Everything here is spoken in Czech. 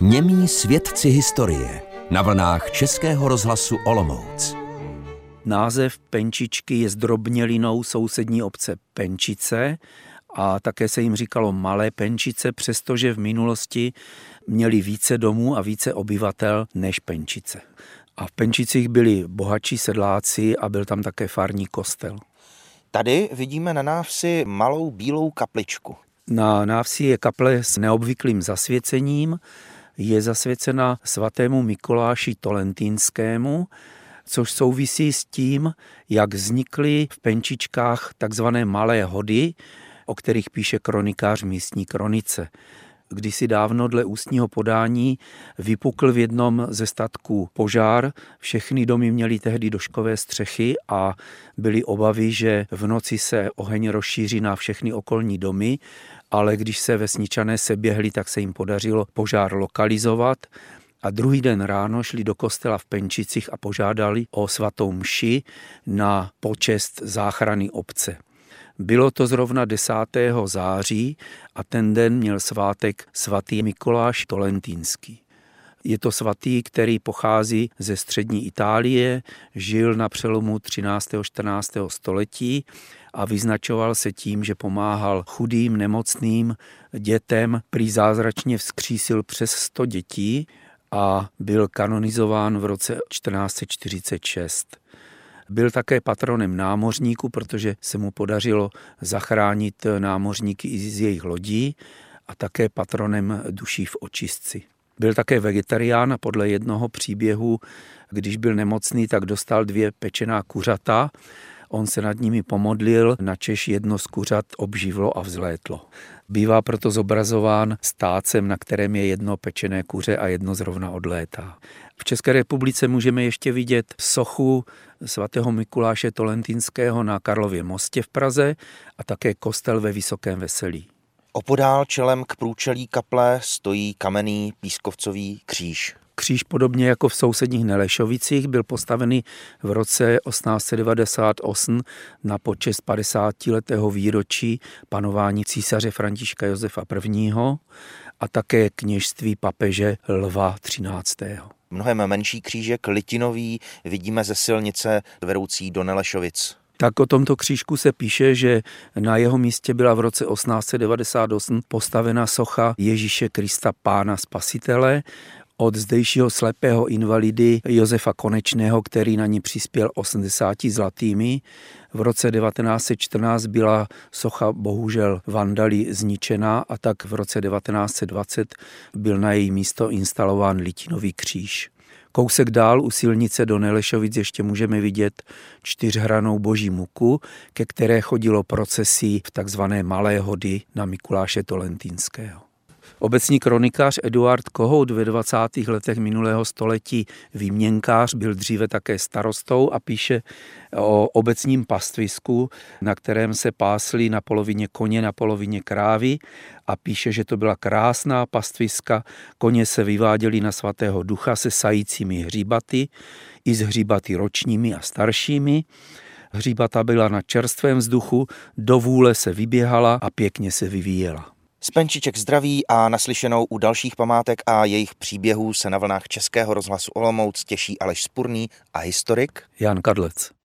Němí svědci historie na vlnách Českého rozhlasu Olomouc. Název Penčičky je zdrobnělinou sousední obce Penčice a také se jim říkalo Malé Penčice, přestože v minulosti měli více domů a více obyvatel než Penčice. A v Penčicích byli bohatší sedláci a byl tam také farní kostel. Tady vidíme na návsi malou bílou kapličku. Na návsi je kaple s neobvyklým zasvěcením, je zasvěcena svatému Mikuláši Tolentýnskému, což souvisí s tím, jak vznikly v Penčičkách takzvané malé hody, o kterých píše kronikář místní kronice. Kdysi dávno dle ústního podání vypukl v jednom ze statků požár. Všechny domy měly tehdy doškové střechy a byly obavy, že v noci se oheň rozšíří na všechny okolní domy, ale když se vesničané seběhli, tak se jim podařilo požár lokalizovat a druhý den ráno šli do kostela v Penčicích a požádali o svatou mši na počest záchrany obce. Bylo to zrovna 10. září a ten den měl svátek svatý Mikuláš Tolentínský. Je to svatý, který pochází ze střední Itálie, žil na přelomu 13. a 14. století a vyznačoval se tím, že pomáhal chudým, nemocným dětem, prý zázračně vzkřísil přes 100 dětí a byl kanonizován v roce 1446. Byl také patronem námořníků, protože se mu podařilo zachránit námořníky i z jejich lodí a také patronem duší v očistci. Byl také vegetarián a podle jednoho příběhu, když byl nemocný, tak dostal dvě pečená kuřata. On se nad nimi pomodlil, načež jedno z kuřat obživlo a vzlétlo. Bývá proto zobrazován stácem, na kterém je jedno pečené kuře a jedno zrovna odlétá. V České republice můžeme ještě vidět sochu svatého Mikuláše Tolentínského na Karlově mostě v Praze a také kostel ve Vysokém Veselí. Opodál čelem k průčelí kaple stojí kamenný pískovcový kříž. Kříž podobně jako v sousedních Nelešovicích byl postavený v roce 1898 na počest 50. letého výročí panování císaře Františka Josefa I. a také kněžství papeže Lva 13. Mnohem menší křížek litinový vidíme ze silnice vedoucí do Nelešovic. Tak o tomto křížku se píše, že na jeho místě byla v roce 1898 postavena socha Ježíše Krista Pána Spasitele od zdejšího slepého invalidy Josefa Konečného, který na ní přispěl 80 zlatými. V roce 1914 byla socha bohužel vandali zničená a tak v roce 1920 byl na její místo instalován litinový kříž. Kousek dál u silnice do Nelešovic ještě můžeme vidět čtyřhranou boží muku, ke které chodilo procesí v takzvané Malé hody na Mikuláše Tolentínského. Obecní kronikář Eduard Kohout ve 20. letech minulého století výměnkář, byl dříve také starostou a píše o obecním pastvisku, na kterém se pásly na polovině koně, na polovině krávy a píše, že to byla krásná pastviska, koně se vyváděly na svatého ducha se sajícími hříbaty, i s hříbaty ročními a staršími. Hříbata byla na čerstvém vzduchu, do vůle se vyběhala a pěkně se vyvíjela. Spenčiček zdraví a naslyšenou u dalších památek a jejich příběhů se na vlnách Českého rozhlasu Olomouc těší Aleš Spurný a historik Jan Kadlec.